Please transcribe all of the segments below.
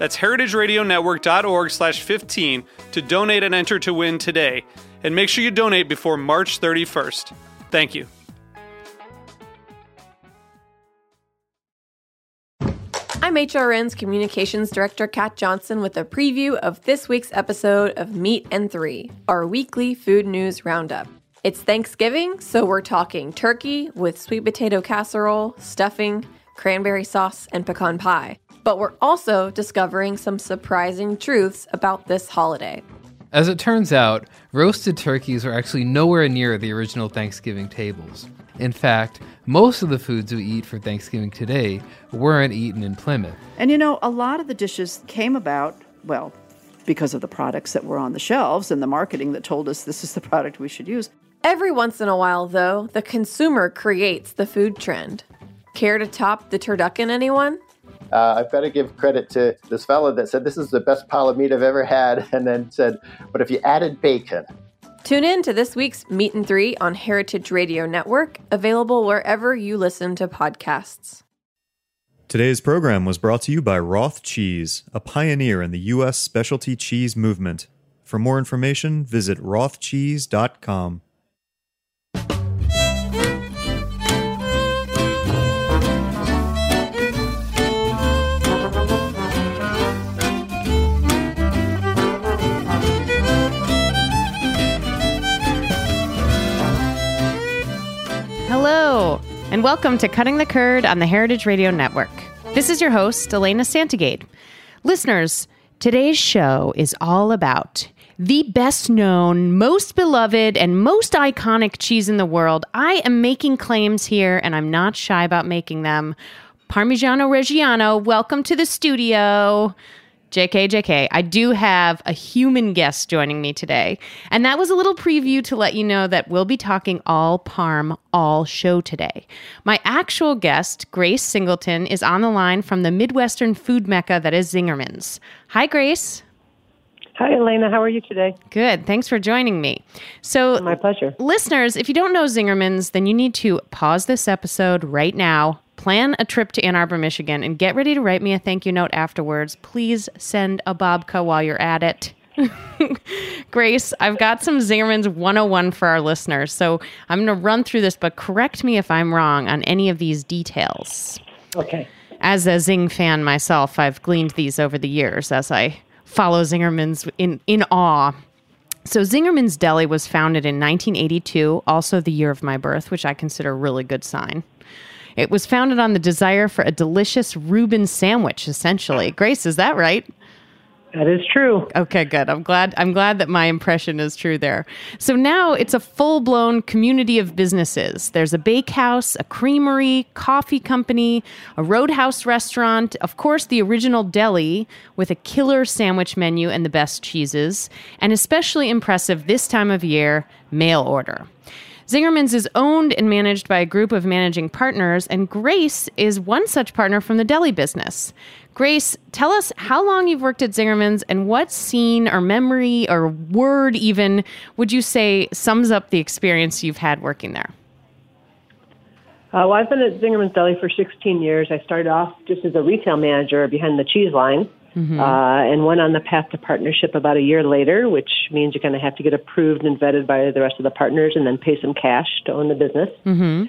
That's heritageradionetwork.org slash 15 to donate and enter to win today. And make sure you donate before March 31st. Thank you. I'm HRN's Communications Director Kat Johnson with a preview of this week's episode of Meat and Three, our weekly food news roundup. It's Thanksgiving, so we're talking turkey with sweet potato casserole, stuffing, cranberry sauce, and pecan pie. But we're also discovering some surprising truths about this holiday. As it turns out, roasted turkeys are actually nowhere near the original Thanksgiving tables. In fact, most of the foods we eat for Thanksgiving today weren't eaten in Plymouth. And you know, a lot of the dishes came about, well, because of the products that were on the shelves and the marketing that told us this is the product we should use. Every once in a while, though, the consumer creates the food trend. Care to top the turducken, anyone? Uh, I've got to give credit to this fellow that said this is the best pile of meat I've ever had, and then said, "But if you added bacon." Tune in to this week's Meat and Three on Heritage Radio Network, available wherever you listen to podcasts. Today's program was brought to you by Roth Cheese, a pioneer in the U.S. specialty cheese movement. For more information, visit rothcheese.com. and welcome to Cutting the Curd on the Heritage Radio Network. This is your host, Elena Santogade. Listeners, today's show is all about the best known, most beloved, and most iconic cheese in the world. I am making claims here, and I'm not shy about making them. Parmigiano Reggiano, welcome to the studio. JK, JK, I do have a human guest joining me today. And that was a little preview to let you know that we'll be talking all Parm, all show today. My actual guest, Grace Singleton, is on the line from the Midwestern food mecca that is Zingerman's. Hi, Grace. Hi, Elena. How are you today? Good. Thanks for joining me. So, My pleasure. listeners, if you don't know Zingerman's, then you need to pause this episode right now, plan a trip to Ann Arbor, Michigan, and get ready to write me a thank you note afterwards. Please send a babka while you're at it. Grace, I've got some Zingerman's 101 for our listeners. So I'm going to run through this, but correct me if I'm wrong on any of these details. Okay. As a Zing fan myself, I've gleaned these over the years as I follow Zingerman's in, in awe. So Zingerman's Deli was founded in 1982, also the year of my birth, which I consider a really good sign. It was founded on the desire for a delicious Reuben sandwich, essentially. Grace, is that right? That is true. Okay, good. I'm glad I'm glad that my impression is true there. So now it's a full-blown community of businesses. There's a bakehouse, a creamery, coffee company, a roadhouse restaurant, of course the original deli with a killer sandwich menu and the best cheeses, and especially impressive this time of year, mail order. Zingerman's is owned and managed by a group of managing partners, and Grace is one such partner from the deli business. Grace, tell us how long you've worked at Zingerman's and what scene or memory or word even would you say sums up the experience you've had working there? Uh, well, I've been at Zingerman's Deli for 16 years. I started off just as a retail manager behind the cheese line uh, and one on the path to partnership about a year later, which means you're going to have to get approved and vetted by the rest of the partners and then pay some cash to own the business. Mm-hmm.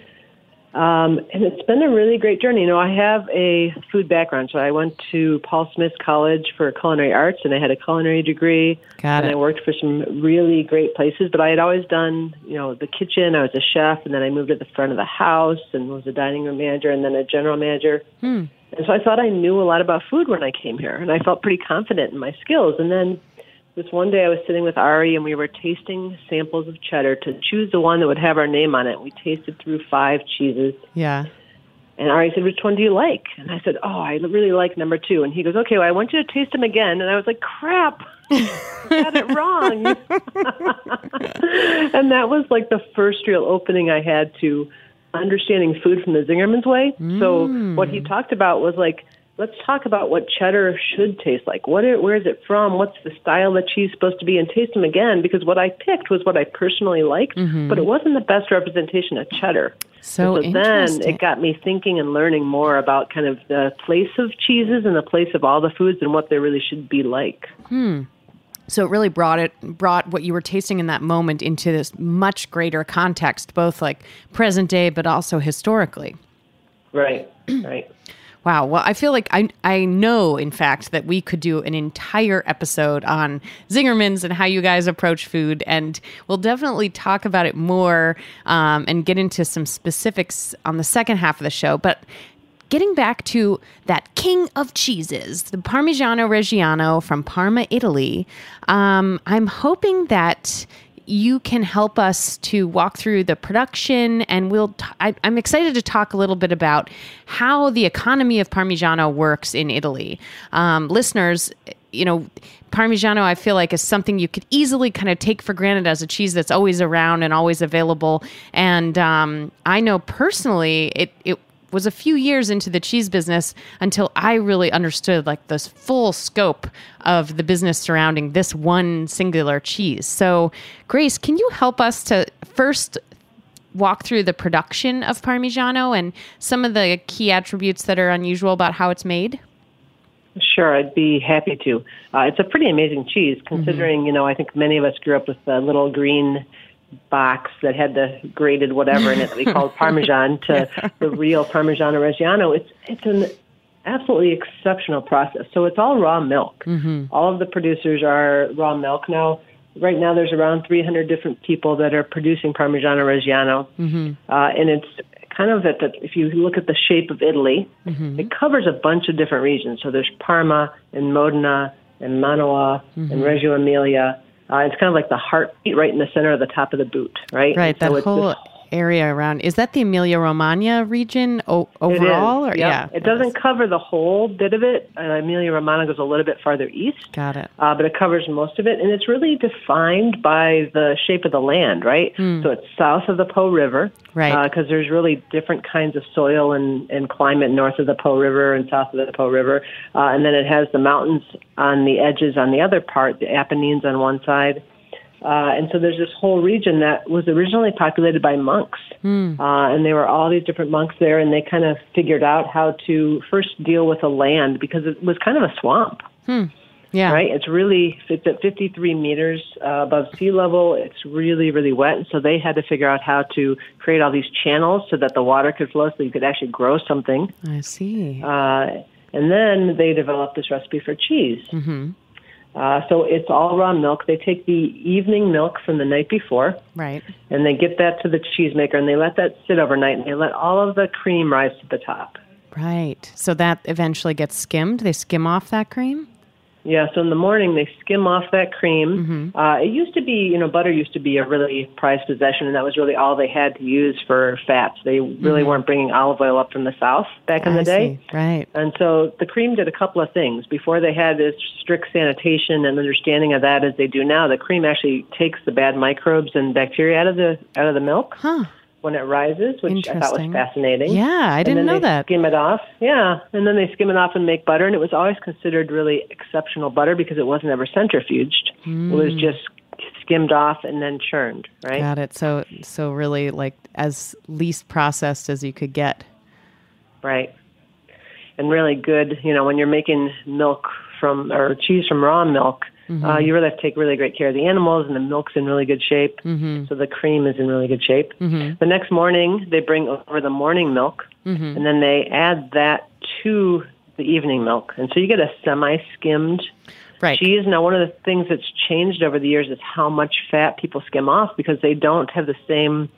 Um, and it's been a really great journey. You know, I have a food background, so I went to Paul Smith College for culinary arts, and I had a culinary degree. Got and it. I worked for some really great places, but I had always done, you know, the kitchen. I was a chef, and then I moved to the front of the house and was a dining room manager, and then a general manager. Hmm. And so I thought I knew a lot about food when I came here, and I felt pretty confident in my skills. And then this one day I was sitting with Ari, and we were tasting samples of cheddar to choose the one that would have our name on it. We tasted through five cheeses. Yeah. And Ari said, "Which one do you like?" And I said, "Oh, I really like number two. And he goes, "Okay, well, I want you to taste them again." And I was like, "Crap, I got it wrong." and that was like the first real opening I had to understanding food from the Zingerman's way. So mm. what he talked about was like, let's talk about what cheddar should taste like. What are, where is it from? What's the style that cheese supposed to be? And taste them again because what I picked was what I personally liked, mm-hmm. but it wasn't the best representation of cheddar. So And so then it got me thinking and learning more about kind of the place of cheeses and the place of all the foods and what they really should be like. Hmm. So it really brought it brought what you were tasting in that moment into this much greater context, both like present day but also historically. Right, right. Wow. Well, I feel like I I know, in fact, that we could do an entire episode on Zingerman's and how you guys approach food, and we'll definitely talk about it more um, and get into some specifics on the second half of the show. But getting back to that king of cheeses, the Parmigiano Reggiano from Parma, Italy, um, I'm hoping that you can help us to walk through the production and we'll t- I, i'm excited to talk a little bit about how the economy of parmigiano works in italy. Um, listeners you know parmigiano i feel like is something you could easily kind of take for granted as a cheese that's always around and always available. And um, i know personally it, it was a few years into the cheese business until I really understood like this full scope of the business surrounding this one singular cheese. So, Grace, can you help us to first walk through the production of Parmigiano and some of the key attributes that are unusual about how it's made? Sure, I'd be happy to. Uh, it's a pretty amazing cheese, considering you know I think many of us grew up with the little green box that had the grated whatever in it that we called Parmesan to the real Parmigiano Reggiano. It's it's an absolutely exceptional process. So it's all raw milk. Mm-hmm. All of the producers are raw milk now. Right now, there's around 300 different people that are producing Parmigiano Reggiano, mm-hmm. uh, and it's kind of at the. If you look at the shape of Italy, mm-hmm. it covers a bunch of different regions. So there's Parma and Modena and Mantua and Reggio Emilia. Uh, it's kind of like the heartbeat right in the center of the top of the boot, right? Right, And that so whole area around. Is that the Emilia Romagna region o- overall? Or yep. yeah, it doesn't cover the whole bit of it. Uh, Emilia Romagna goes a little bit farther east, Got it. uh, but it covers most of it, and it's really defined by the shape of the land, right? So it's south of the Po River. Right. Because there's really different kinds of soil and, and climate north of the Po River and south of the Po River, uh, and then it has the mountains on the edges on the other part, the Apennines on one side. Uh, and so there's this whole region that was originally populated by monks. Uh, and there were all these different monks there, and they kind of figured out how to first deal with the land because it was kind of a swamp, Yeah. right? It's really, it's at 53 meters uh, above sea level. It's really, really wet. And so they had to figure out how to create all these channels so that the water could flow so you could actually grow something. I see. Uh, and then they developed this recipe for cheese. Mm-hmm. Uh, so it's all raw milk. They take the evening milk from the night before, right. and they get that to the cheesemaker, and they let that sit overnight, and they let all of the cream rise to the top. Right. So that eventually gets skimmed. They skim off that cream. Yeah, so in the morning they skim off that cream. Uh, it used to be, you know, butter used to be a really prized possession, and that was really all they had to use for fats. They really weren't bringing olive oil up from the south back in the day. see. Right. And so the cream did a couple of things. Before they had this strict sanitation and understanding of that as they do now, the cream actually takes the bad microbes and bacteria out of the out of the milk Huh. When it rises, which I thought was fascinating. Yeah, I didn't know that. Skim it off, yeah, and then they skim it off and make butter, and it was always considered really exceptional butter because it wasn't ever centrifuged. It Mm. was just skimmed off and then churned, right? Got it. So so really like as least processed as you could get. Right. And really good, you know, when you're making milk from or cheese from raw milk, Uh, mm-hmm. you really have to take really great care of the animals, and the milk's in really good shape. Mm-hmm. So the cream is in really good shape. Mm-hmm. The next morning, they bring over the morning milk, and then they add that to the evening milk, and so you get a semi-skimmed Right. cheese. Now, one of the things that's changed over the years is how much fat people skim off because they don't have the same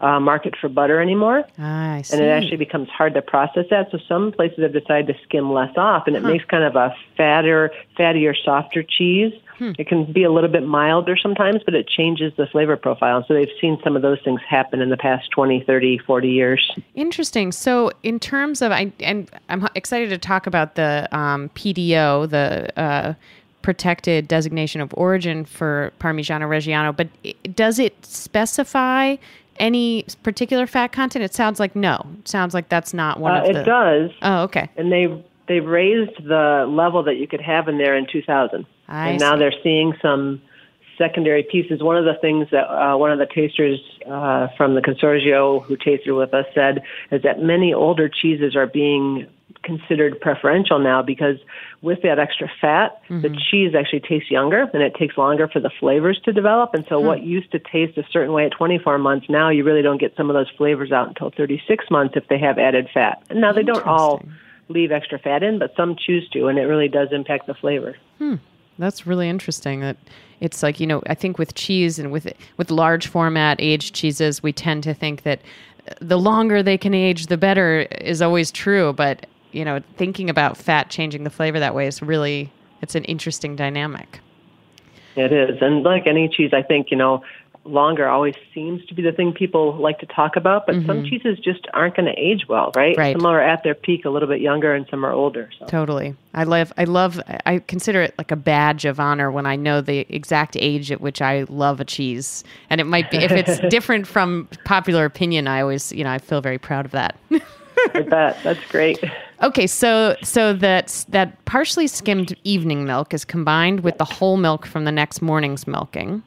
uh, market for butter anymore Ah, I see. and it actually becomes hard to process that. So some places have decided to skim less off, and it makes kind of a fatter, fattier, softer cheese. It can be a little bit milder sometimes, but it changes the flavor profile. So they've seen some of those things happen in the past 20, 30, 40 years. Interesting. So, in terms of, I and I'm excited to talk about the um, PDO, the uh, protected designation of origin for Parmigiano Reggiano. But does it specify any particular fat content? It sounds like no. It sounds like that's not one Uh, of it the. It does, Oh, okay. and they they raised the level that you could have in there in 2000, I and now they're seeing some secondary pieces. One of the things that uh, one of the tasters uh, from the consorzio who tasted with us said is that many older cheeses are being considered preferential now because with that extra fat, the cheese actually tastes younger and it takes longer for the flavors to develop. And so, what used to taste a certain way at 24 months, now you really don't get some of those flavors out until 36 months if they have added fat. And now they don't all leave extra fat in, but some choose to, and it really does impact the flavor. Hmm. That's really interesting. That it's like you know, I think with cheese and with with large format aged cheeses, we tend to think that the longer they can age, the better is always true. But you know, thinking about fat changing the flavor that way is really it's an interesting dynamic. It is. And like any cheese, I think, you know, longer always seems to be the thing people like to talk about, but some cheeses just aren't going to age well, right? Mm-hmm. Right. Some are at their peak a little bit younger and some are older. So. Totally. I love I love I consider it like a badge of honor when I know the exact age at which I love a cheese. And it might be if it's different from popular opinion, I always, you know, I feel very proud of that. I bet. That's great. Okay, so so that that partially skimmed evening milk is combined with the whole milk from the next morning's milking,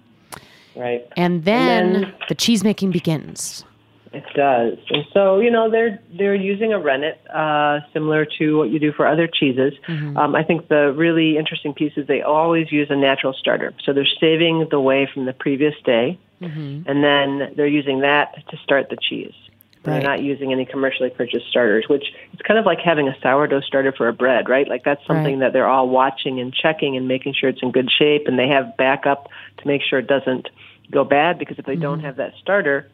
Right. and then, then- the cheese making begins. It does. And so, you know, they're they're using a rennet, uh, similar to what you do for other cheeses. Um, I think the really interesting piece is they always use a natural starter. So they're saving the whey from the previous day, and then they're using that to start the cheese. Right. They're not using any commercially purchased starters, which it's kind of like having a sourdough starter for a bread, right? Like that's something Right. that they're all watching and checking and making sure it's in good shape, and they have backup to make sure it doesn't go bad. Because if they don't have that starter,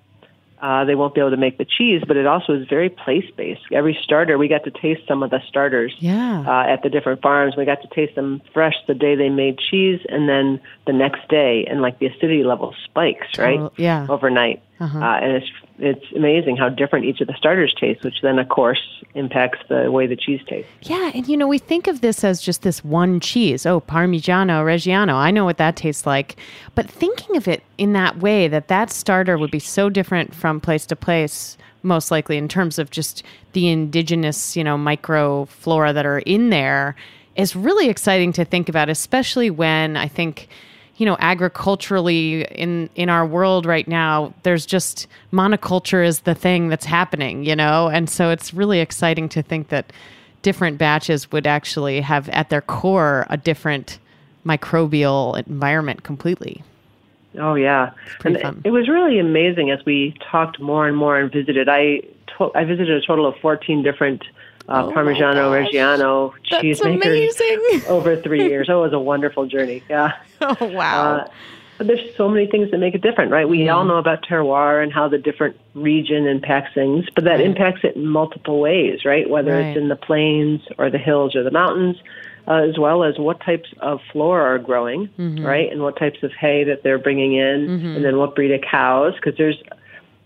uh, they won't be able to make the cheese. But it also is very place based. Every starter, we got to taste some of the starters Yeah. uh, at the different farms. We got to taste them fresh the day they made cheese, and then the next day, and like the acidity level spikes, right? Total- yeah. overnight. Uh-huh. Uh, and it's it's amazing how different each of the starters taste, which then of course impacts the way the cheese tastes. Yeah, and you know, we think of this as just this one cheese. Oh, Parmigiano Reggiano. I know what that tastes like. But thinking of it in that way, that that starter would be so different from place to place, most likely in terms of just the indigenous, you know, microflora that are in there, is really exciting to think about, especially when I think you know agriculturally in in our world right now there's just monoculture is the thing that's happening you know and so it's really exciting to think that different batches would actually have at their core a different microbial environment completely Oh yeah, and fun. it was really amazing as we talked more and more and visited. I to- I visited a total of fourteen different uh, Parmigiano Reggiano cheese makers over three years. Oh, it was a wonderful journey. Yeah. oh wow Uh, but there's so many things that make it different, right? We all know about terroir and how the different region impacts things, but that Right. impacts it in multiple ways, right? Whether Right. it's in the plains or the hills or the mountains, uh, as well as what types of flora are growing, right? And what types of hay that they're bringing in, and then what breed of cows, because there's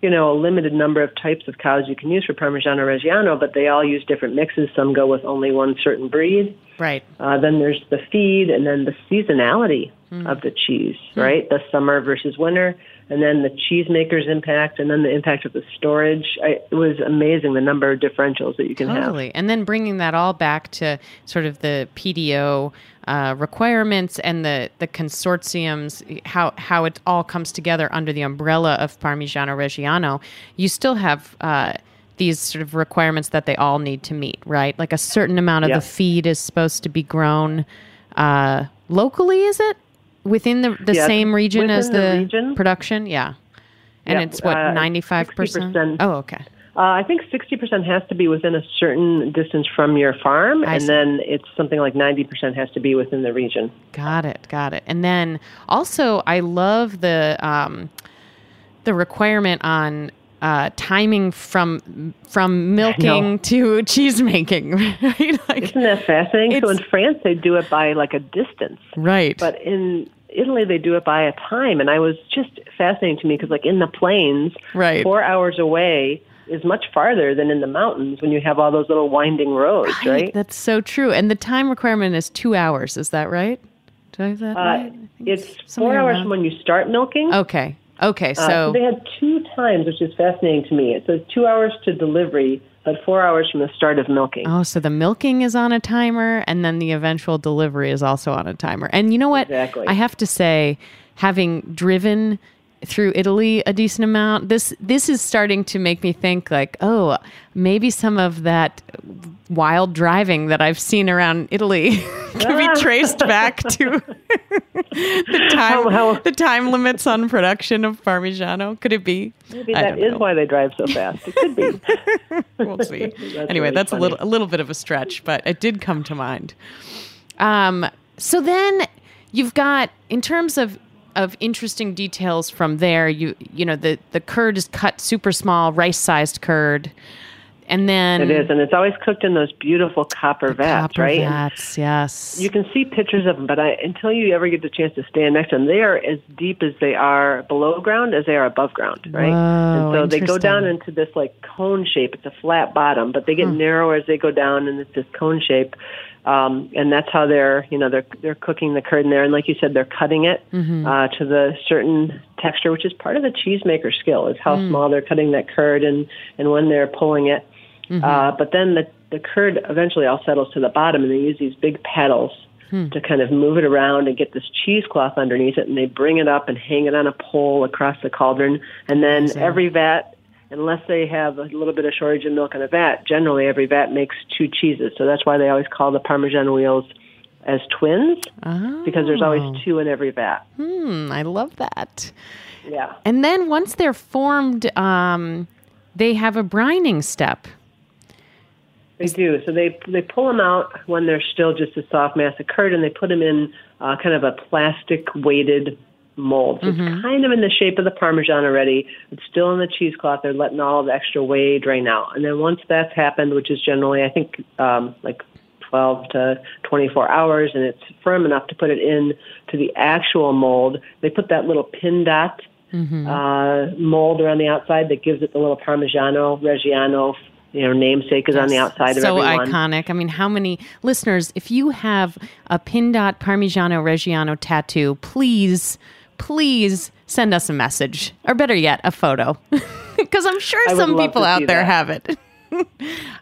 you know, a limited number of types of cows you can use for Parmigiano Reggiano, but they all use different mixes. Some go with only one certain breed. right Uh, then there's the feed, and then the seasonality Hmm. of the cheese, right? The summer versus winter, and then the cheesemaker's impact, and then the impact of the storage. I, it was amazing the number of differentials that you can have. Totally. And then bringing that all back to sort of the PDO uh, requirements and the, the consortiums, how, how it all comes together under the umbrella of Parmigiano Reggiano, you still have uh, these sort of requirements that they all need to meet, right? Like a certain amount of Yeah. the feed is supposed to be grown uh, locally, is it? Within the the Yeah, same region as the, the region. production. Yeah, and Yeah, it's what uh, ninety five percent. 60%. Oh, okay. Uh, I think 60% has to be within a certain distance from your farm, I and see. then it's something like 90% has to be within the region. Got it. Got it. And then also, I love the um, the requirement on uh, timing from from milking to cheese making. Right. Like, Isn't that fascinating? So in France, they do it by like a distance. right. But in Italy, they do it by a time. And I was just fascinating to me because, like, in the plains, Right. four hours away is much farther than in the mountains when you have all those little winding roads, right? That's so true. And the time requirement is two hours. Is that right? Did I have that Uh, right? It's four hours around- from when you start milking. Okay. Okay. Uh, So, so they had two times, which is fascinating to me. It says two hours to delivery, but four hours from the start of milking. oh, so the milking is on a timer, and then the eventual delivery is also on a timer. And you know what? Exactly. I have to say, having driven through Italy a decent amount, this this is starting to make me think like, oh, maybe some of that wild driving that I've seen around Italy can be traced back to the time How- how- the time limits on production of Parmigiano. Could it be? Maybe I that know. why they drive so fast. It could be. we'll see. anyway, really that's funny. a little a little bit of a stretch, but it did come to mind. Um, so then you've got in terms of of interesting details from there. You you know the the curd is cut super small, rice sized curd, and then It is, and it's always cooked in those beautiful copper vats, copper right? And. Yes, You can see pictures of them, but I, until you ever get the chance to stand next to them, they are as deep as they are below ground as they are above ground, right? Whoa, and so they go down into this like cone shape. It's a flat bottom, but they get hmm. narrower as they go down, and it's this cone shape. Um, and that's how they're, you know, they're they're cooking the curd in there, and like you said, they're cutting it uh, to the certain texture, which is part of the cheesemaker skill, is how small they're cutting that curd and and when they're pulling it. Uh, but then the the curd eventually all settles to the bottom, and they use these big paddles to kind of move it around and get this cheesecloth underneath it, and they bring it up and hang it on a pole across the cauldron, and then every vat. Unless they have a little bit of shortage of milk in a vat, generally every vat makes two cheeses. So that's why they always call the Parmesan wheels as twins, because there's always two in every vat. Hmm, I love that. Yeah. And then once they're formed, um, they have a brining step. They do. So they they pull them out when they're still just a soft mass of curd, and they put them in uh, kind of a plastic weighted mold. So it's kind of in the shape of the Parmesan already. It's still in the cheesecloth. They're letting all the extra whey drain out, and then once that's happened, which is generally I think um, like 12 to 24 hours, and it's firm enough to put it in to the actual mold. They put that little pin dot uh, mold around the outside that gives it the little Parmigiano Reggiano, you know, namesake is on the outside of so iconic. I mean, how many listeners, if you have a pin dot Parmigiano Reggiano tattoo, please, please send us a message, or better yet, a photo, because I'm sure I some people out there that. have it.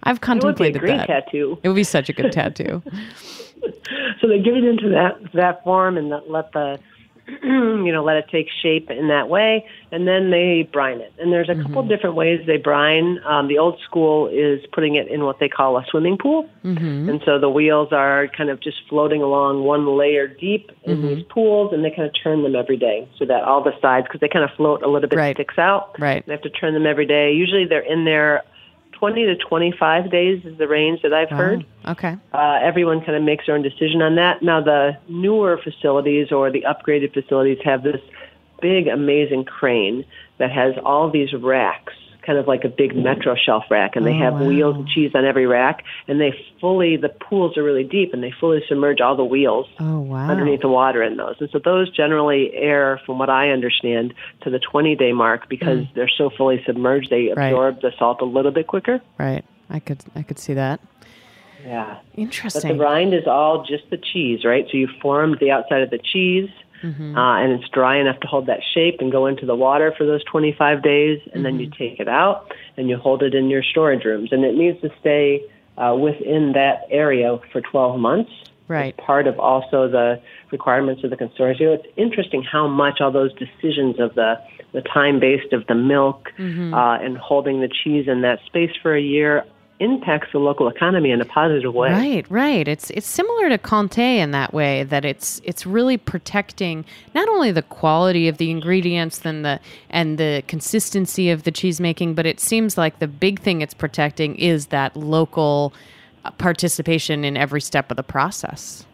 I've It would be a contemplated great that. tattoo. It would be such a good tattoo. So they give it into that that form and let the you know let it take shape in that way, and then they brine it. And there's a couple mm-hmm. different ways they brine. Um, the old school is putting it in what they call a swimming pool, mm-hmm. and so the wheels are kind of just floating along one layer deep in mm-hmm. these pools, and they kind of turn them every day so that all the sides, because they kind of float a little bit, Right. sticks out. Right. They have to turn them every day. Usually they're in there. 20 to 25 days is the range that I've heard. Okay. Uh, everyone kind of makes their own decision on that. Now, the newer facilities or the upgraded facilities have this big, amazing crane that has all these racks, kind of like a big metro shelf rack, and they Oh, have wow. wheels and cheese on every rack. And they fully, the pools are really deep, and they fully submerge all the wheels Oh wow. underneath the water in those. And so those generally air, from what I understand, to the 20 day mark because they're so fully submerged, they Mm. Right. absorb the salt a little bit quicker. Right. I could I could see that. Yeah. Interesting. But the rind is all just the cheese, right? So you formed the outside of the cheese, Mm-hmm. uh, and it's dry enough to hold that shape and go into the water for those 25 days, and then Mm-hmm. you take it out and you hold it in your storage rooms, and it needs to stay uh, within that area for 12 months. Right. It's part of also the requirements of the consortium. It's interesting how much all those decisions of the the time based of the milk Mm-hmm. uh, and holding the cheese in that space for a year impacts the local economy in a positive way. Right, right. It's it's similar to Comté in that way that it's it's really protecting not only the quality of the ingredients and the and the consistency of the cheese making, but it seems like the big thing it's protecting is that local uh, participation in every step of the process.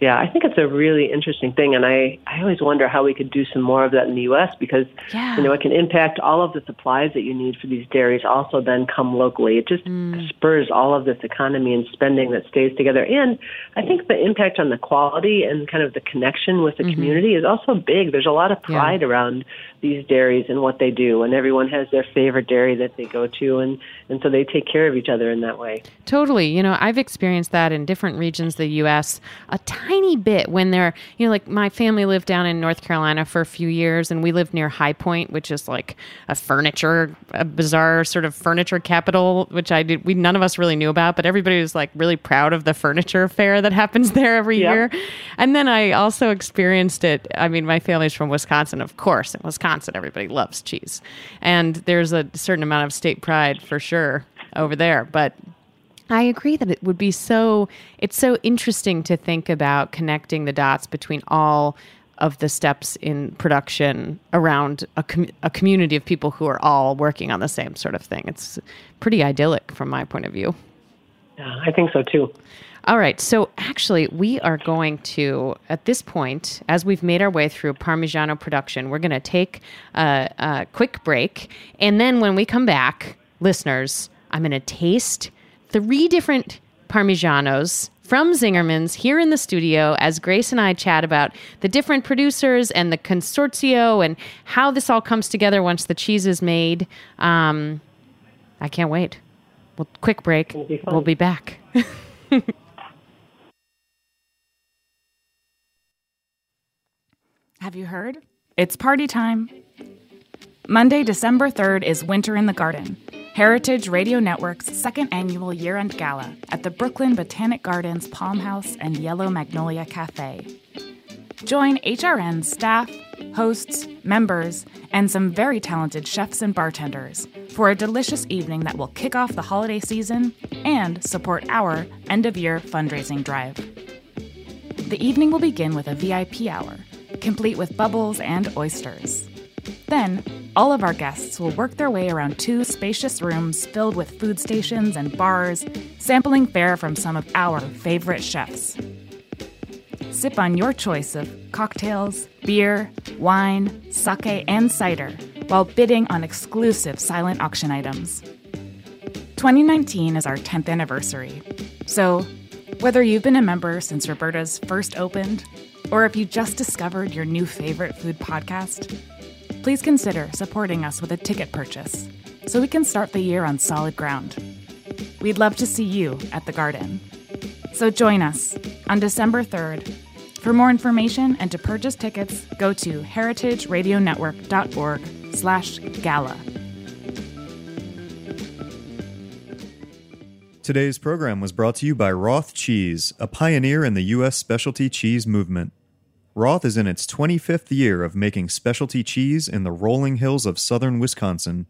Yeah, I think it's a really interesting thing, and I, I always wonder how we could do some more of that in the U.S. because Yeah. you know it can impact all of the supplies that you need for these dairies. Also, then come locally. It just mm. spurs all of this economy and spending that stays together. And I think the impact on the quality and kind of the connection with the mm-hmm. community is also big. There's a lot of Yeah. pride around these dairies and what they do, and everyone has their favorite dairy that they go to, and and so they take care of each other in that way. Totally. You know, I've experienced that in different regions of the U.S. a tiny bit when they're, you know, like my family lived down in North Carolina for a few years and we lived near High Point, which is like a furniture, a bizarre sort of furniture capital, which I did, we, none of us really knew about, but everybody was like really proud of the furniture fair that happens there every Yeah. year. And then I also experienced it. I mean, my family's from Wisconsin, of course. In Wisconsin, everybody loves cheese. And there's a certain amount of state pride for sure over there. But I agree that it would be so it's so interesting to think about connecting the dots between all of the steps in production around a, com- a community of people who are all working on the same sort of thing. It's pretty idyllic from my point of view. Yeah, I think so too. All right. So actually, we are going to, at this point, as we've made our way through Parmigiano production, we're going to take a, a quick break. And then when we come back, listeners, I'm going to taste three different Parmigianos from Zingerman's here in the studio as Grace and I chat about the different producers and the consorzio and how this all comes together once the cheese is made. Um, I can't wait. Well, quick break. be. We'll be back. Have you heard? It's party time. Monday, December 3rd is Winter in the Garden, Heritage Radio Network's second annual year end gala at the Brooklyn Botanic Gardens Palm House and Yellow Magnolia Cafe. Join HRN staff, hosts, members, and some very talented chefs and bartenders for a delicious evening that will kick off the holiday season and support our end of year fundraising drive. The evening will begin with a VIP hour, complete with bubbles and oysters. Then, all of our guests will work their way around two spacious rooms filled with food stations and bars, sampling fare from some of our favorite chefs. Sip on your choice of cocktails, beer, wine, sake, and cider while bidding on exclusive silent auction items. 2019 is our 10th anniversary, so whether you've been a member since Roberta's first opened, or if you just discovered your new favorite food podcast, please consider supporting us with a ticket purchase so we can start the year on solid ground. We'd love to see you at the garden. So join us on December 3rd. For more information and to purchase tickets, go to heritageradionetwork.org slash gala. Today's program was brought to you by Roth Cheese, a pioneer in the U.S. specialty cheese movement. Roth is in its 25th year of making specialty cheese in the rolling hills of southern Wisconsin.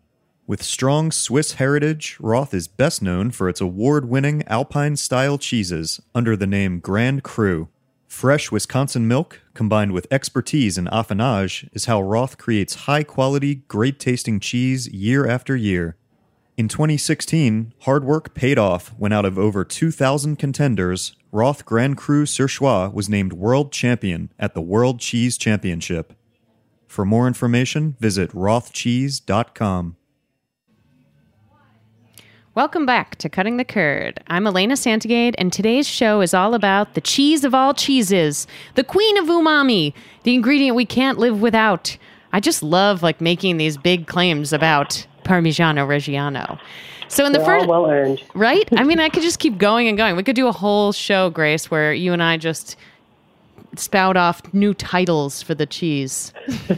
With strong Swiss heritage, Roth is best known for its award winning Alpine style cheeses under the name Grand Cru. Fresh Wisconsin milk combined with expertise in affinage is how Roth creates high quality, great tasting cheese year after year. In 2016, hard work paid off when out of over 2,000 contenders, Roth Grand Cru Surchoix was named world champion at the World Cheese Championship. For more information, visit rothcheese.com. Welcome back to Cutting the Curd. I'm Elena Santogade, and today's show is all about the cheese of all cheeses, the queen of umami, the ingredient we can't live without. I just love like making these big claims about Parmigiano Reggiano. So in the They're first, well earned. right? I mean, I could just keep going and going. We could do a whole show, Grace, where you and I just spout off new titles for the cheese.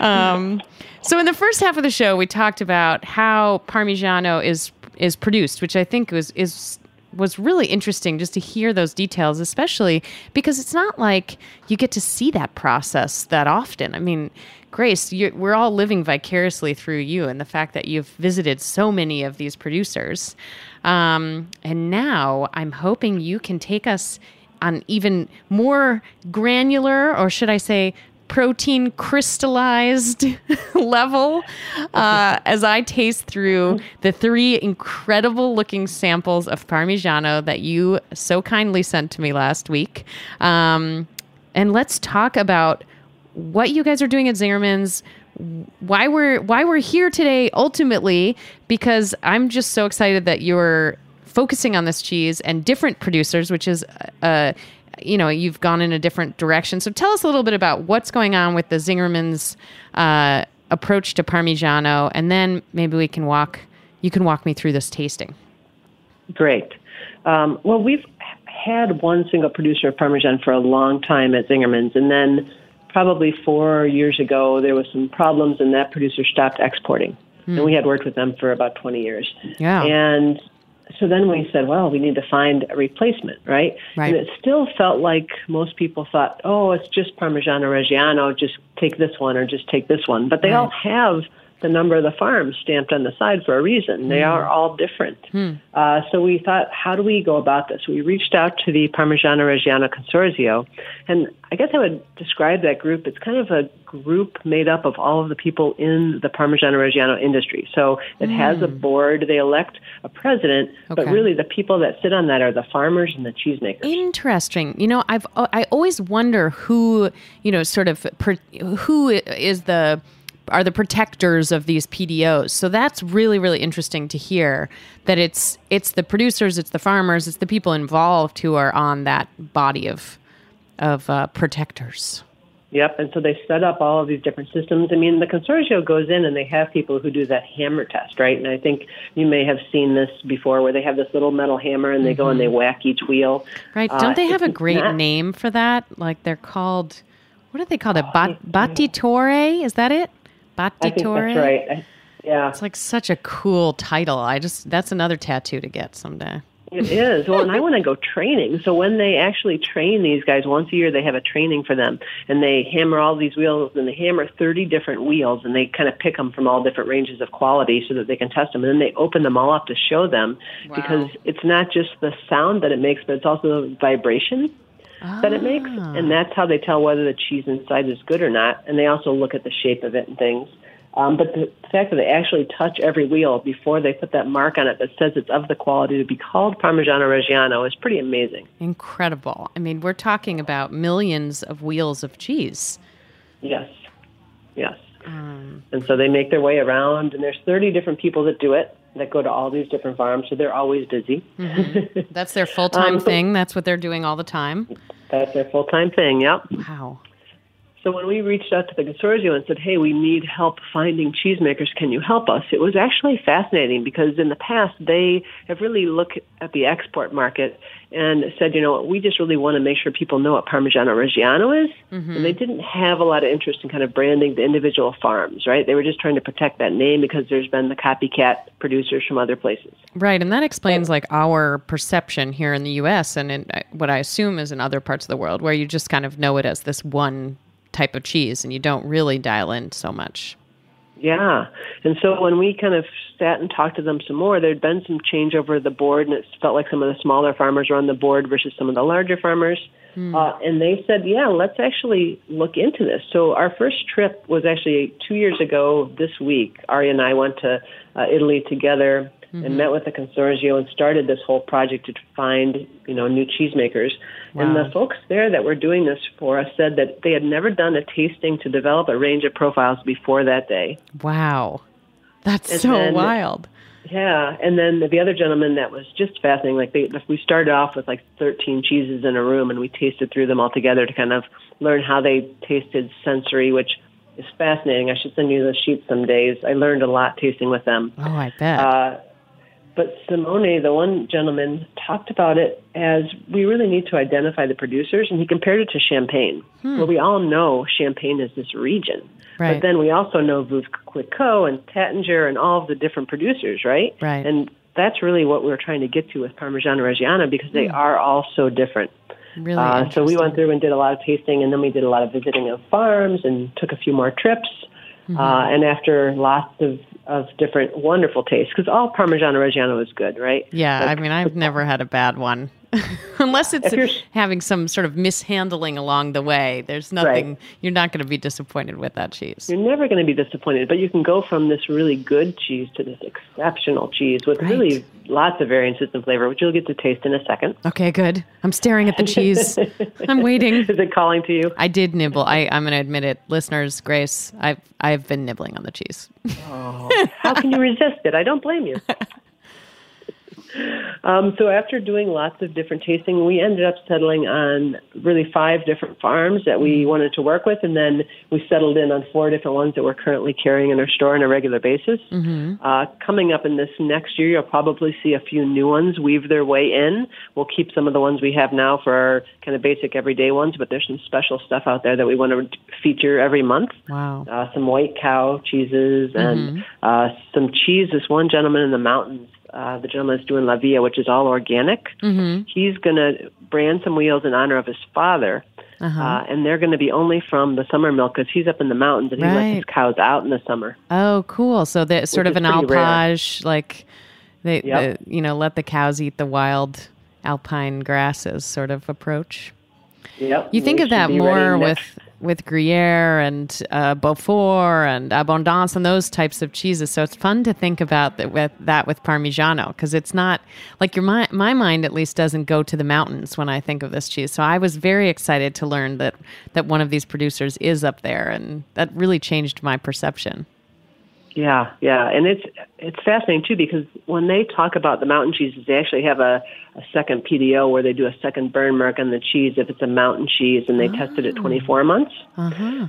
um, so in the first half of the show, we talked about how Parmigiano is is produced, which I think was is was really interesting just to hear those details, especially because it's not like you get to see that process that often. I mean, Grace, we're all living vicariously through you and the fact that you've visited so many of these producers. Um, and now I'm hoping you can take us on even more granular, or should I say, protein crystallized level uh, as I taste through the three incredible looking samples of Parmigiano that you so kindly sent to me last week. Um, and let's talk about what you guys are doing at Zingerman's, why we're why we're here today ultimately because I'm just so excited that you're focusing on this cheese and different producers, which is uh, you know you've gone in a different direction. So tell us a little bit about what's going on with the Zingerman's uh, approach to Parmigiano, and then maybe we can walk. You can walk me through this tasting. Great. Um, well, we've had one single producer of Parmesan for a long time at Zingerman's, and then probably four years ago there was some problems, and that producer stopped exporting. And hmm. we had worked with them for about 20 years. Yeah. And so then we said, well, we need to find a replacement, right? Right. And it still felt like most people thought, oh, it's just Parmigiano Reggiano, just take this one or just take this one. But they Right. all have the number of the farms stamped on the side for a reason. They hmm. are all different. Hmm. Uh, so we thought, how do we go about this? We reached out to the Parmigiano Reggiano Consorzio, and I guess I would describe that group. It's kind of a group made up of all of the people in the Parmigiano Reggiano industry. So it has a hmm. board. They elect a president, but really the people that sit on that are the farmers and the cheesemakers. Interesting. You know, I've uh, I always wonder who you know sort of per, who is the are the protectors of these PDOs. So that's really really interesting to hear that it's it's the producers, it's the farmers, it's the people involved who are on that body of of uh, protectors. Yep, and so they set up all of these different systems. I mean, the consortium goes in and they have people who do that hammer test, right? And I think you may have seen this before, where they have this little metal hammer and they go and they whack each wheel. Right? Uh, Don't they have a great not- name for that? Like they're called what are they called? A bat, battitore? Is that it? I think that's right. I, yeah, It's like such a cool title. I just that's another tattoo to get someday. it is. Well, and I want to go training. So when they actually train these guys once a year, they have a training for them, and they hammer all these wheels, and they hammer thirty different wheels, and they kind of pick them from all different ranges of quality so that they can test them, and then they open them all up to show them because it's not just the sound that it makes, but it's also the vibration that it makes, and that's how they tell whether the cheese inside is good or not. And they also look at the shape of it and things. Um, but the fact that they actually touch every wheel before they put that mark on it that says it's of the quality to be called Parmigiano Reggiano is pretty amazing. Incredible. I mean, we're talking about millions of wheels of cheese. Yes, yes. and so they make their way around, and there's 30 different people that do it that go to all these different farms, so they're always busy. That's their full time Um, thing. That's what they're doing all the time. That's their full time thing. Yep. Wow. So when we reached out to the consortium and said, "Hey, we need help finding cheesemakers. Can you help us?" It was actually fascinating because in the past they have really looked at the export market and said, "You know, what, we just really want to make sure people know what Parmigiano Reggiano is," and they didn't have a lot of interest in kind of branding the individual farms. Right? They were just trying to protect that name because there's been the copycat producers from other places. Right. And that explains like our perception here in the US and in uh, what I assume is in other parts of the world where you just kind of know it as this one type of cheese and you don't really dial in so much. Yeah. And so when we kind of sat and talked to them some more, there'd been some change over the board, and it felt like some of the smaller farmers were on the board versus some of the larger farmers. Uh, and they said, yeah, let's actually look into this. So our first trip was actually two years ago this week. Ari and I went to uh, Italy together and met with the consortium and started this whole project to find, you know, new cheesemakers. And the folks there that were doing this for us said that they had never done a tasting to develop a range of profiles before that day. Wow. That's And so then- wild. Yeah, and then the other gentleman that was just fascinating. Like they, we started off with like 13 cheeses in a room, and we tasted through them all together to kind of learn how they tasted sensory, which is fascinating. I should send you the sheets some days. I learned a lot tasting with them. Oh, I bet. Uh, but Simone, the one gentleman, talked about it as we really need to identify the producers, and he compared it to Champagne. Well, we all know Champagne is this region, Hmm. Right. but then we also know Veuve Clicquot and Taittinger and all of the different producers, right? Right. And that's really what we were trying to get to with Parmigiano Reggiano because they are all so different. Really Uh, so we went through and did a lot of tasting, and then we did a lot of visiting of farms and took a few more trips. Mm-hmm. Uh, and after lots of, of different wonderful tastes, because all Parmigiano Reggiano is good, right? Yeah, Like, I mean, I've never had a bad one. Unless it's having some sort of mishandling along the way. There's nothing, you're not going to be disappointed with that cheese. You're never going to be disappointed, but you can go from this really good cheese to this exceptional cheese with Right. really lots of variances in flavor, which you'll get to taste in a second. Okay, good. I'm staring at the cheese. I'm waiting. Is it calling to you? I did nibble. I, I'm going to admit it. Listeners, Grace, I've, I've been nibbling on the cheese. Oh, how can you resist it? I don't blame you. Um, so after doing lots of different tasting, we ended up settling on really five different farms that we wanted to work with, and then we settled in on four different ones that we're currently carrying in our store on a regular basis. Uh, coming up in this next year, you'll probably see a few new ones weave their way in. We'll keep some of the ones we have now for our kind of basic everyday ones, but there's some special stuff out there that we want to feature every month Wow. uh, some white cow cheeses and uh, some cheese. This one gentleman in the mountains, uh, the gentleman that's doing La Villa, which is all organic, he's going to brand some wheels in honor of his father. uh and they're going to be only from the summer milk because he's up in the mountains and he lets his cows out in the summer. Oh, cool. So there's sort of an pretty rare. alpage, like they, Yep. the, you know, let the cows eat the wild alpine grasses sort of approach. Yep. You think we of that more with with Gruyere and uh, Beaufort and Abondance and those types of cheeses. So it's fun to think about that with that with Parmigiano because it's not like your my, my mind at least doesn't go to the mountains when I think of this cheese. So I was very excited to learn that that one of these producers is up there, and that really changed my perception. Yeah, yeah, and it's it's fascinating too because when they talk about the mountain cheeses, they actually have a, a second PDO where they do a second burn mark on the cheese if it's a mountain cheese, and they test it at 24 months. Uh-huh.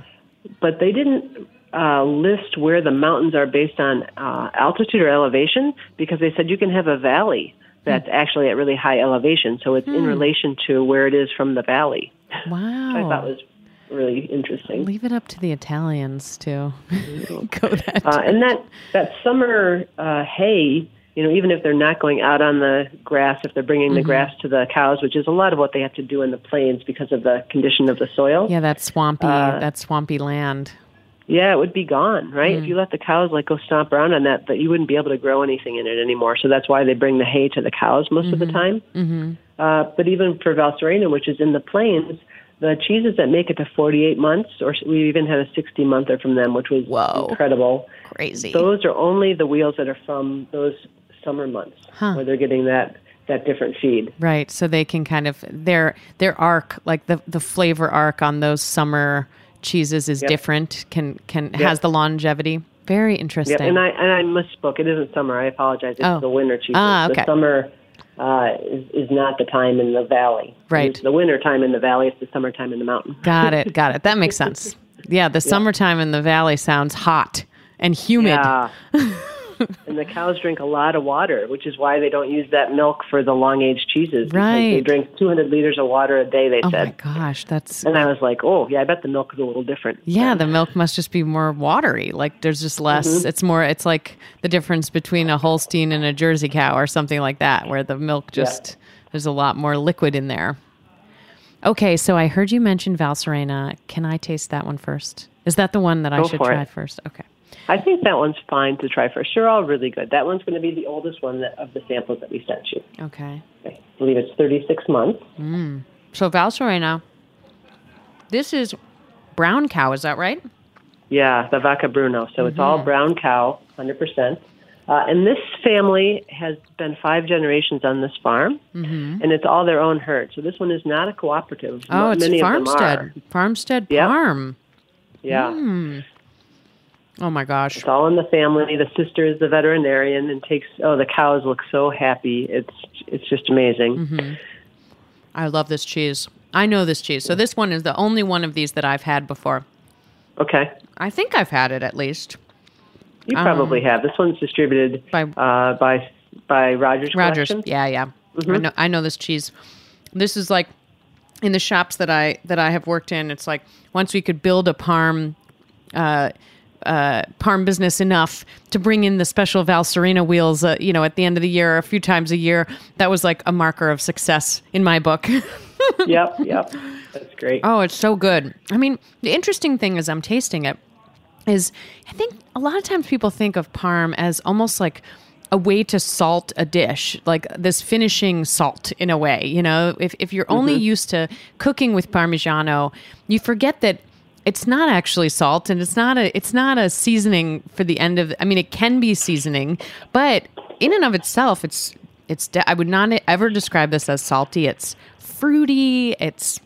But they didn't uh, list where the mountains are based on uh, altitude or elevation because they said you can have a valley that's actually at really high elevation, so it's in relation to where it is from the valley. Wow. I thought was really interesting. Leave it up to the Italians to go that. Uh, and that that summer uh, hay, you know, even if they're not going out on the grass, if they're bringing Mm-hmm. the grass to the cows, which is a lot of what they have to do in the plains because of the condition of the soil. yeah, that swampy, uh, that swampy land. Yeah, it would be gone, right? If you let the cows like go stomp around on that, that you wouldn't be able to grow anything in it anymore. So that's why they bring the hay to the cows most of the time. Mm-hmm. Uh, but even for Valserena, which is in the plains, the cheeses that make it to 48 months, or we even had a 60 monther from them, which was Whoa. incredible. Crazy. Those are only the wheels that are from those summer months where they're getting that that different feed. Right. So they can kind of their their arc, like the the flavor arc on those summer cheeses is Yep. different. Can can has the longevity. Very interesting. Yep, and I and I misspoke. It isn't summer. I apologize. It's Oh. the winter cheeses. Ah, okay. The summer uh, is, is not the time in the valley. Right. It's the winter time in the valley. It's the summertime in the mountain. got it. Got it. That makes sense. Yeah, the summertime in the valley sounds hot and humid. Yeah. and the cows drink a lot of water, which is why they don't use that milk for the long aged cheeses. Right. They drink 200 liters of water a day. They Oh said. my gosh, that's And I was like, oh yeah, I bet the milk is a little different. yeah. The milk must just be more watery. Like there's just less. Mm-hmm. It's more. It's like the difference between a Holstein and a Jersey cow or something like that, where the milk just there's a lot more liquid in there. Okay, so I heard you mention Valserena. Can I taste that one first? Is that the one that I should try it. first? Okay. I think that one's fine to try first. They're all really good. That one's going to be the oldest one that, of the samples that we sent you. Okay. I believe it's 36 months. Hmm. So Valserena, this is brown cow. Is that right? Yeah, the Vaca Bruno. So it's all mm-hmm. brown cow, 100%. Uh, and this family has been five generations on this farm, mm-hmm. and it's all their own herd. So this one is not a cooperative. Oh, it's Many farmstead. Farmstead Yep. farm. Yeah, hmm. Oh my gosh. it's all in the family. The sister is the veterinarian and takes. Oh, the cows look so happy. It's it's just amazing. I love this cheese. I know this cheese. So this one is the only one of these that I've had before. Okay, I think I've had it at least. you probably have. This one's distributed Um, By- uh, by by Rogers. Rogers. Collection. Yeah, yeah. I know I know this cheese. This is like in the shops that I that I have worked in, it's like once we could build a parm uh, uh, Parm business enough to bring in the special Valserena wheels, uh, you know, at the end of the year, a few times a year. That was like a marker of success in my book. yep, yep. That's great. Oh, it's so good. I mean, the interesting thing as I'm tasting it is I think a lot of times people think of parm as almost like a way to salt a dish, like this finishing salt in a way. You know, if, if you're only used to cooking with Parmigiano, you forget that it's not actually salt and it's not a it's not a seasoning for the end of I mean it can be seasoning, but in and of itself it's it's de- I would not ever describe this as salty. It's fruity, it's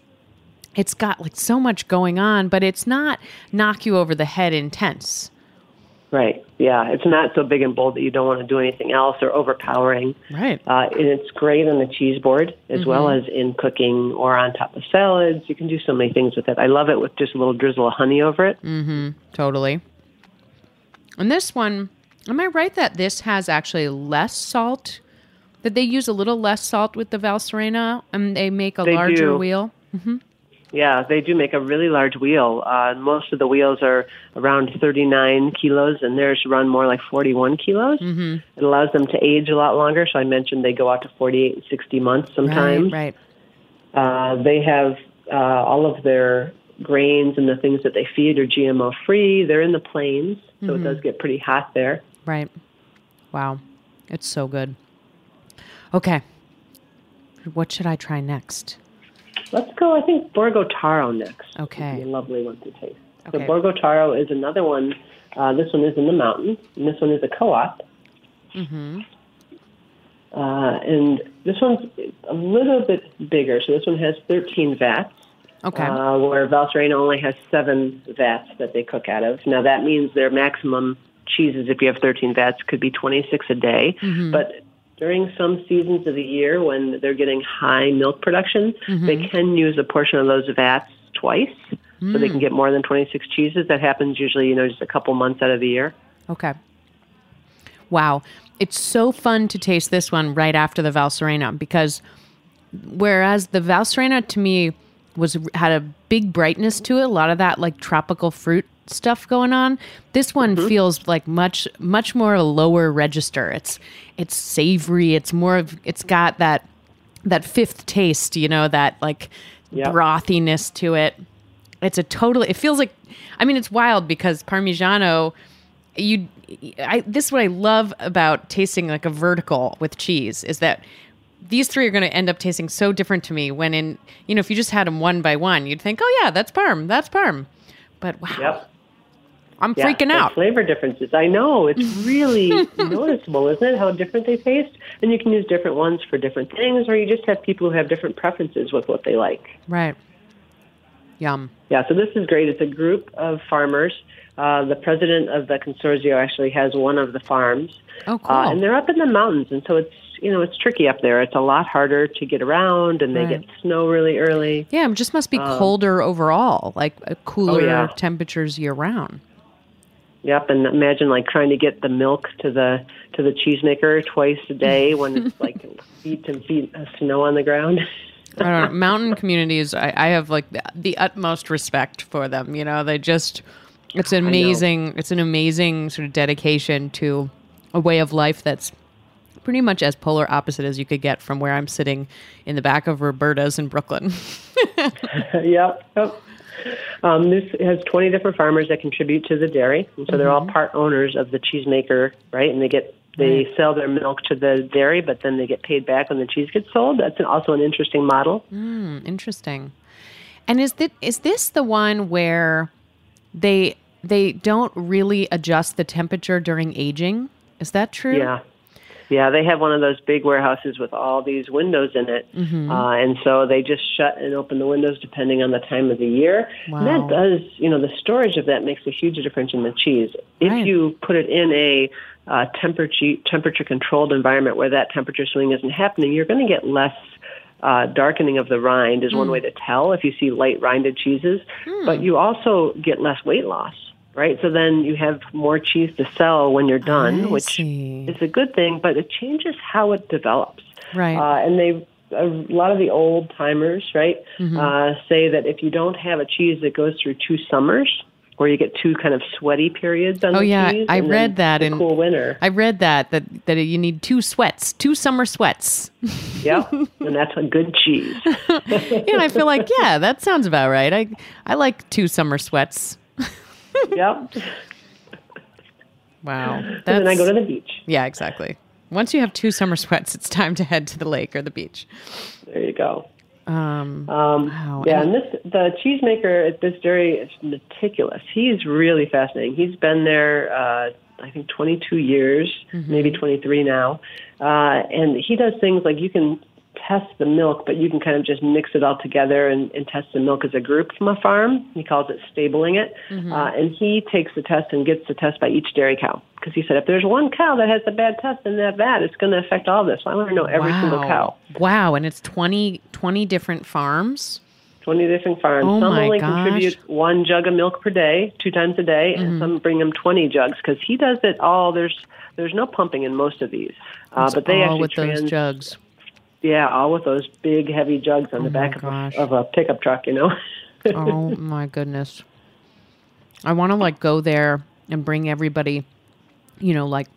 it's got like so much going on, but it's not knock you over the head intense. Right. Yeah. It's not so big and bold that you don't want to do anything else or overpowering. Right. Uh, and it's great on the cheese board as well as in cooking or on top of salads. You can do so many things with it. I love it with just a little drizzle of honey over it. Mm-hmm. Totally. And this one, am I right that this has actually less salt? That they use a little less salt with the Valserena and they make a They larger do. wheel? Yeah, they do make a really large wheel. Uh, most of the wheels are around 39 kilos, and theirs run more like 41 kilos. Mm-hmm. It allows them to age a lot longer. So I mentioned they go out to 48 60 months sometimes. Right, right. Uh, they have uh, all of their grains and the things that they feed are GMO free. They're in the plains, so it does get pretty hot there. Right. Wow. It's so good. Okay. What should I try next? Let's go, I think, Borgo Taro next. Okay. Would be a lovely one to taste. Okay. So Borgo Taro is another one. Uh, this one is in the mountains, and this one is a co-op. Mm-hmm. Uh, and this one's a little bit bigger. So this one has 13 vats. Okay. Uh, where Valserena only has seven vats that they cook out of. Now that means their maximum cheeses, if you have 13 vats, could be 26 a day. But during some seasons of the year when they're getting high milk production, mm-hmm. they can use a portion of those vats twice, so they can mm. get more than 26 cheeses. That happens usually, you know, just a couple months out of the year. Okay. Wow. It's so fun to taste this one right after the Valserena because whereas the Valserena to me was had a big brightness to it, a lot of that like tropical fruit stuff going on. This one mm-hmm. feels like much much more a lower register. It's it's savory, it's more of it's got that that fifth taste, you know, that like Yep. brothiness to it. It's a totally it feels like I mean it's wild because Parmigiano you I this is what I love about tasting like a vertical with cheese is that these three are going to end up tasting so different to me when in you know if you just had them one by one you'd think oh yeah that's parm that's parm but wow Yep. I'm Yeah, freaking out Flavor differences. I know. It's really noticeable, isn't it? How different they taste. And you can use different ones for different things, or you just have people who have different preferences with what they like. right yum Yeah, so this is great. It's a group of farmers. Uh, the president of the consortium actually has one of the farms. oh cool Uh, and they're up in the mountains, and so it's you know it's tricky up there. It's a lot harder to get around, and they Right. get snow really early. yeah it just must be colder overall like uh, cooler um, oh, yeah. temperatures year round Yep, and imagine like trying to get the milk to the to the cheesemaker twice a day when it's like feet and feet of snow on the ground. I don't know. Mountain communities, I, I have like the, the utmost respect for them. You know, they just, it's an amazing, it's an amazing sort of dedication to a way of life that's pretty much as polar opposite as you could get from where I'm sitting in the back of Roberta's in Brooklyn. yep. yep. Um, this has 20 different farmers that contribute to the dairy, and so they're all part owners of the cheesemaker, right? And they get they sell their milk to the dairy, but then they get paid back when the cheese gets sold. That's an, also an interesting model. Interesting. And is that is this the one where they they don't really adjust the temperature during aging? Is that true? Yeah. Yeah, they have one of those big warehouses with all these windows in it. Uh, and so they just shut and open the windows depending on the time of the year. And Wow. that does, you know, the storage of that makes a huge difference in the cheese. If Right. you put it in a uh, temperature temperature controlled environment where that temperature swing isn't happening, you're going to get less uh, darkening of the rind is one way to tell if you see light rinded cheeses. But you also get less weight loss, right? So then you have more cheese to sell when you're done, I which see. is a good thing, but it changes how it develops. Right. Uh, and they, a lot of the old timers, right, Mm-hmm. uh, say that if you don't have a cheese that goes through two summers, where you get two kind of sweaty periods on Oh the yeah, cheese. I read that in cool winter. I read that that that you need two sweats, two summer sweats. yeah, and that's a good cheese. and I feel like yeah, that sounds about right. I I like two summer sweats. Yep. Wow, And then I go to the beach. yeah, exactly. Once you have two summer sweats, it's time to head to the lake or the beach. There you go. Um, Um, wow. Yeah, and this the cheesemaker at this dairy is meticulous. He's really fascinating. He's been there, uh, I think, 22 years, Mm-hmm. maybe 23 now, uh, and he does things like you can test the milk, but you can kind of just mix it all together and, and test the milk as a group from a farm. He calls it stabling it, Mm-hmm. uh, and he takes the test and gets the test by each dairy cow because he said if there's one cow that has a bad test in that vat, it's going to affect all this. So I want to know every single cow. Wow, and it's 20, 20 different farms. 20 different farms. Oh some my only gosh. Mm-hmm. contribute one jug of milk per day, two times a day, and some bring him 20 jugs because he does it all. There's there's no pumping in most of these, uh, but they all actually with trans, those jugs. Yeah, all with those big heavy jugs on the back of a, of a pickup truck. You know. oh my goodness. I want to like go there and bring everybody, you know, like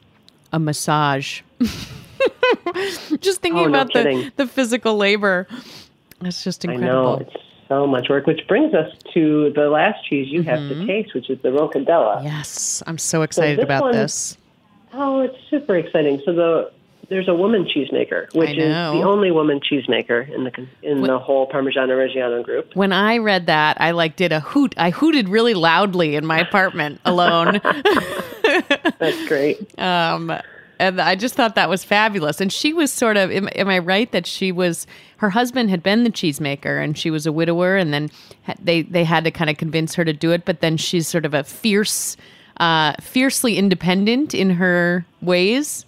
a massage. just thinking Oh, no about the, kidding. the physical labor. It's just incredible. I know it's so much work, which brings us to the last cheese you have Mm-hmm. to taste, which is the Roncadella. Yes, I'm so excited this about one- this. Oh, it's super exciting. So the there's a woman cheesemaker, which is the only woman cheesemaker in the in the whole Parmigiano Reggiano group. When I read that, I like did a hoot. I hooted really loudly in my apartment alone. That's great. um, and I just thought that was fabulous. And she was sort of, am, am I right that she was, her husband had been the cheesemaker and she was a widower, and then they they had to kind of convince her to do it. But then she's sort of a fierce, uh, fiercely independent in her ways.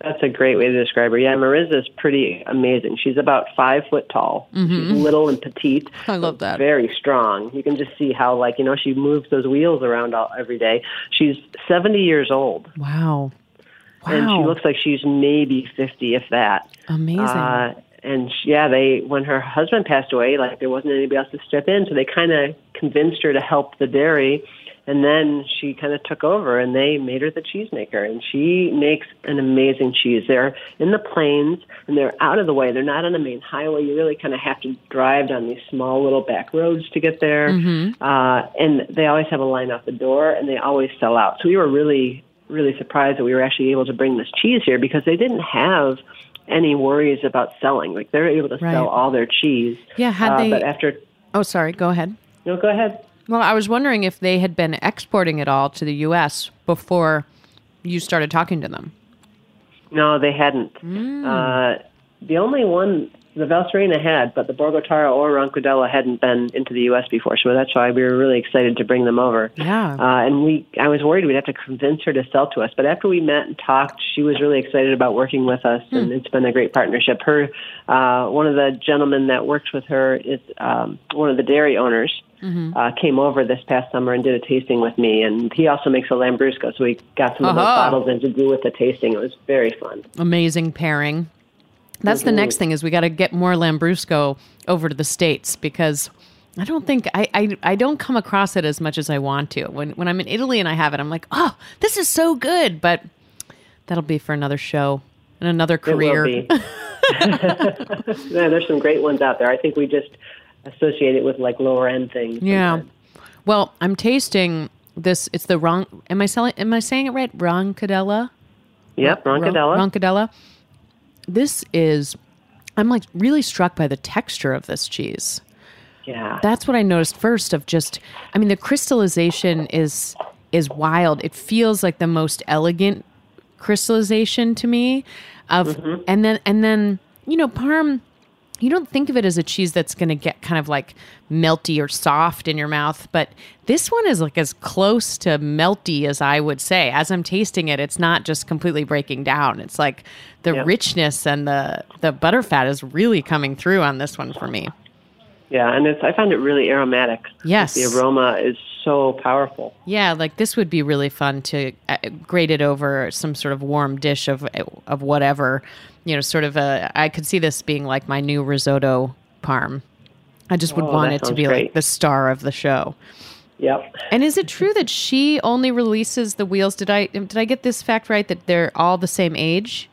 That's a great way to describe her. Yeah, Mariza's pretty amazing. She's about five foot tall. She's little and petite. Mm-hmm. I love that. Very strong. You can just see how, like, you know, she moves those wheels around all, every day. She's 70 years old, Wow, wow, and she looks like she's maybe 50, if that. amazing. Uh, and she, yeah, they when her husband passed away, like there wasn't anybody else to step in, so they kind of convinced her to help the dairy, and then she kind of took over, and they made her the cheesemaker, and she makes an amazing cheese. They're in the plains, and they're out of the way. They're not on the main highway. You really kind of have to drive down these small little back roads to get there, uh, and they always have a line out the door, and they always sell out. So we were really really surprised that we were actually able to bring this cheese here because they didn't have any worries about selling. Like they're able to Right. sell all their cheese. Yeah, had uh, they- But after, oh, sorry. Go ahead. no, go ahead. Well, I was wondering if they had been exporting it all to the U.S. before you started talking to them. No, they hadn't. Mm. Uh, the only one the Valserena had, but the Borgo Taro or Roncadella hadn't been into the U.S. before, so that's why we were really excited to bring them over. Yeah. Uh, and we, I was worried we'd have to convince her to sell to us, but after we met and talked, she was really excited about working with us, Hmm. and it's been a great partnership. Her, uh, one of the gentlemen that works with her is um, one of the dairy owners. Mm-hmm. Uh, came over this past summer and did a tasting with me, and he also makes a Lambrusco, so we got some of those bottles in to do with the tasting. It was very fun. amazing pairing. That's the next thing is we got to get more Lambrusco over to the states because I don't think I, I I don't come across it as much as I want to. When when I'm in Italy and I have it, I'm like, oh, this is so good. But that'll be for another show and another career. It will be. yeah, there's some great ones out there. I think we just associate it with like lower end things. Yeah. sometimes. Well, I'm tasting this. It's the wrong. Am I selling? Am I saying it right? Roncadella. Yep, Roncadella. Roncadella. This is. I'm like really struck by the texture of this cheese. yeah. That's what I noticed first. Of just, I mean, the crystallization is is wild. It feels like the most elegant crystallization to me. Of Mm-hmm. and then and then you know parm. You don't think of it as a cheese that's going to get kind of like melty or soft in your mouth, but this one is like as close to melty as I would say. As I'm tasting it, it's not just completely breaking down. It's like the Yeah. richness and the the butterfat is really coming through on this one for me. Yeah, and it's I find it really aromatic. Yes. The aroma is so powerful. Yeah, like this would be really fun to uh, grate it over some sort of warm dish of of whatever. You know, sort of a. I could see this being like my new risotto parm. I just would Oh, want it to be like the star of the show. Yep. And is it true that she only releases the wheels? Did I did I get this fact right that they're all the same age?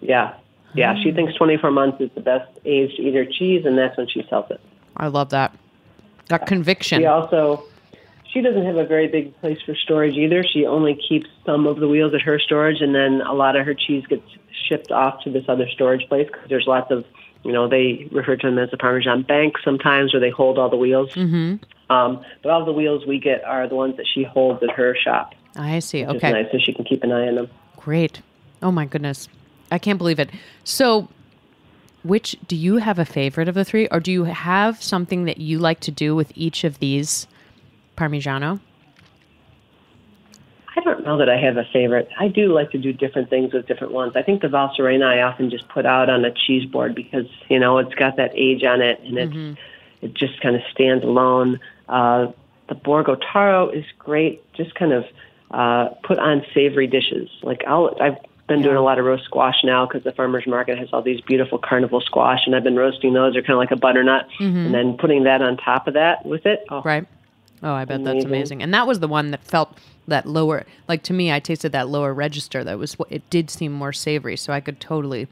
Yeah. Yeah. She thinks 24 months is the best age to eat her cheese, and that's when she sells it. I love that. That conviction. She also she doesn't have a very big place for storage either. She only keeps some of the wheels at her storage, and then a lot of her cheese gets shipped off to this other storage place because there's lots of, you know, they refer to them as the Parmesan bank sometimes, where they hold all the wheels. Mm-hmm. Um, but all the wheels we get are the ones that she holds at her shop. I see. Okay. nice, so she can keep an eye on them. Great. Oh my goodness. I can't believe it. So, which do you have a favorite of the three, or do you have something that you like to do with each of these Parmigiano? I don't know that I have a favorite. I do like to do different things with different ones. I think the Valserena I often just put out on a cheese board because you know it's got that age on it and it's it just kind of stands alone. Uh, the Borgo Taro is great. Just kind of uh, put on savory dishes. Like I'll I've been doing a lot of roast squash now because the farmers market has all these beautiful carnival squash, and I've been roasting those. They're kind of like a butternut, and then putting that on top of that with it. Oh, Right. Oh, I bet that's Amazing. amazing. And that was the one that felt that lower, like to me, I tasted that lower register. That was what it did seem more savory. So I could totally,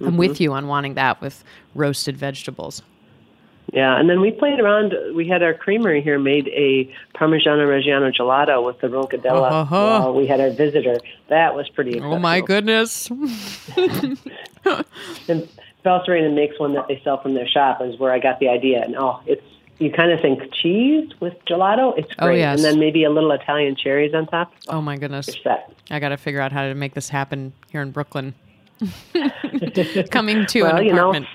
I'm with mm-hmm. you on wanting that with roasted vegetables. Yeah, and then we played around. We had our creamery here made a Parmigiano Reggiano gelato with the Roncadella oh, while we had our visitor. That was pretty. Oh my goodness. And Valserena makes one that they sell from their shop is where I got the idea. And oh, it's you kind of think cheese with gelato. It's Oh, great. yes. And then maybe a little Italian cherries on top. Oh my goodness. I got to figure out how to make this happen here in Brooklyn. Coming to Well, an you know, apartment.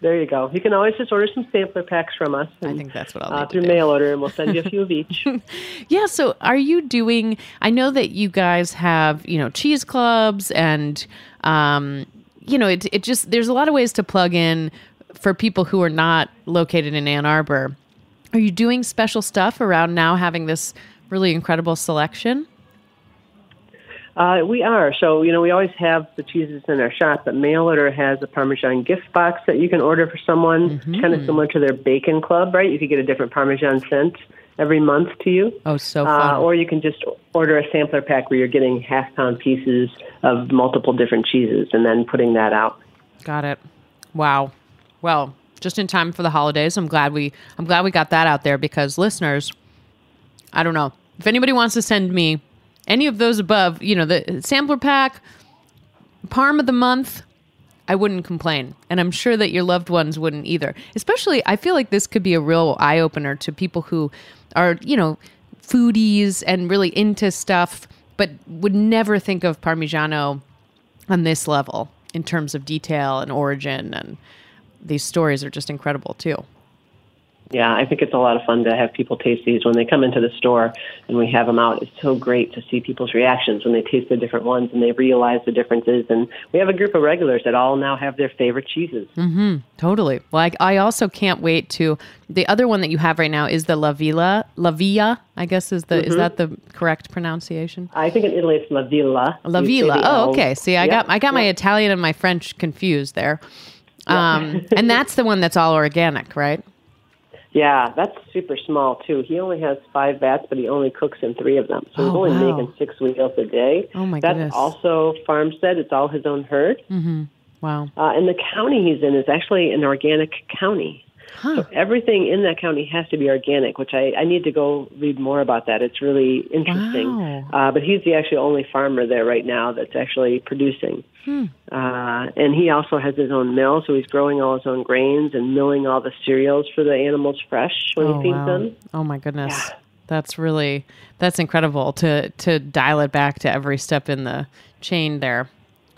There you go. You can always just order some sampler packs from us. I think that's what I'll uh, through do. mail order, and we'll send you a few of each. Yeah. So, are you doing? I know that you guys have, you know, cheese clubs, and um, you know, it it just there's a lot of ways to plug in for people who are not located in Ann Arbor. Are you doing special stuff around now having this really incredible selection? Uh, we are. So, you know, we always have the cheeses in our shop, but mail order has a Parmesan gift box that you can order for someone, Mm-hmm. kind of similar to their bacon club, right? You could get a different Parmesan sent every month to you. Oh, so fun. Uh, or you can just order a sampler pack where you're getting half pound pieces of multiple different cheeses and then putting that out. Got it. Wow. Well, just in time for the holidays. I'm glad we I'm glad we got that out there because listeners, I don't know. If anybody wants to send me any of those above, you know, the sampler pack, Parm of the month, I wouldn't complain. And I'm sure that your loved ones wouldn't either. Especially I feel like this could be a real eye opener to people who are, you know, foodies and really into stuff, but would never think of Parmigiano on this level in terms of detail and origin and these stories are just incredible too. Yeah, I think it's a lot of fun to have people taste these when they come into the store and we have them out. It's so great to see people's reactions when they taste the different ones and they realize the differences. And we have a group of regulars that all now have their favorite cheeses. Mm-hmm, totally. Like I also can't wait to the other one that you have right now is the La Villa, La Villa, I guess is the is that the correct pronunciation? I think in Italy it's La Villa. La Villa. Oh, okay. See, I got I got my. Italian and my French confused there. Um, and that's the one that's all organic, right? Yeah, that's super small too. He only has five vats, but he only cooks in three of them. So he's Oh, only wow. making six wheels a day. Oh, my that's goodness. also farmstead. It's all his own herd. Wow. Uh, and the county he's in is actually an organic county. So everything in that county has to be organic, which I, I need to go read more about that. It's really interesting. Wow. Uh, but he's the actually only farmer there right now that's actually producing. Hmm. Uh, and he also has his own mill, so he's growing all his own grains and milling all the cereals for the animals fresh when Oh, he feeds wow. them. Oh my goodness. That's really that's incredible to to dial it back to every step in the chain there.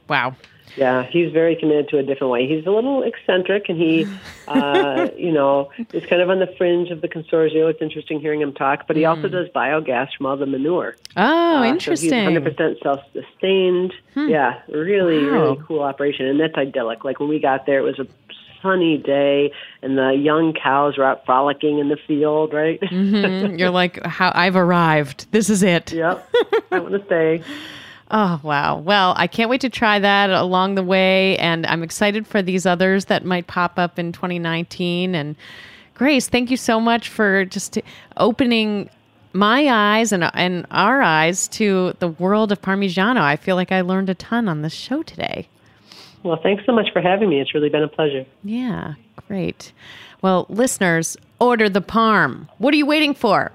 Wow. Yeah, he's very committed to a different way. He's a little eccentric, and he, uh, you know, is kind of on the fringe of the consorzio. It's interesting hearing him talk, but he also does biogas from all the manure. Oh, Uh, interesting. So he's 100% self-sustained. Yeah, really, Wow. really cool operation, and that's idyllic. Like when we got there, it was a sunny day, and the young cows were out frolicking in the field. Right? Mhm. You're like, how I've arrived. This is it. yep. I want to stay. Oh, wow. Well, I can't wait to try that along the way. And I'm excited for these others that might pop up in 2019. And Grace, thank you so much for just opening my eyes and and our eyes to the world of Parmigiano. I feel like I learned a ton on this show today. Well, thanks so much for having me. It's really been a pleasure. Yeah, great. Well, listeners, order the parm. What are you waiting for?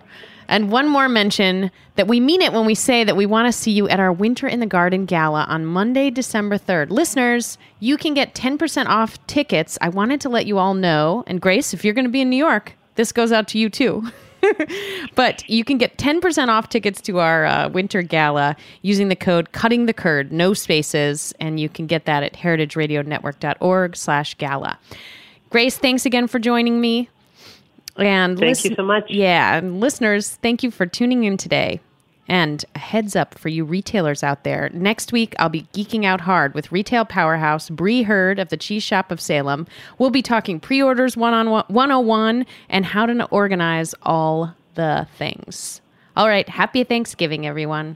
And one more mention that we mean it when we say that we want to see you at our Winter in the Garden Gala on Monday, December 3rd. Listeners, you can get 10% off tickets. I wanted to let you all know. And Grace, if you're going to be in New York, this goes out to you too. but you can get 10% off tickets to our uh, winter gala using the code cutting the curd no spaces and you can get that at heritageradionetwork.org slash gala grace thanks again for joining me and thank listen- you so much. Yeah, and listeners, thank you for tuning in today. And a heads up for you retailers out there. Next week, I'll be geeking out hard with retail powerhouse Bree Hurd of the Cheese Shop of Salem. We'll be talking pre orders 101 and how to organize all the things. All right, happy Thanksgiving, everyone.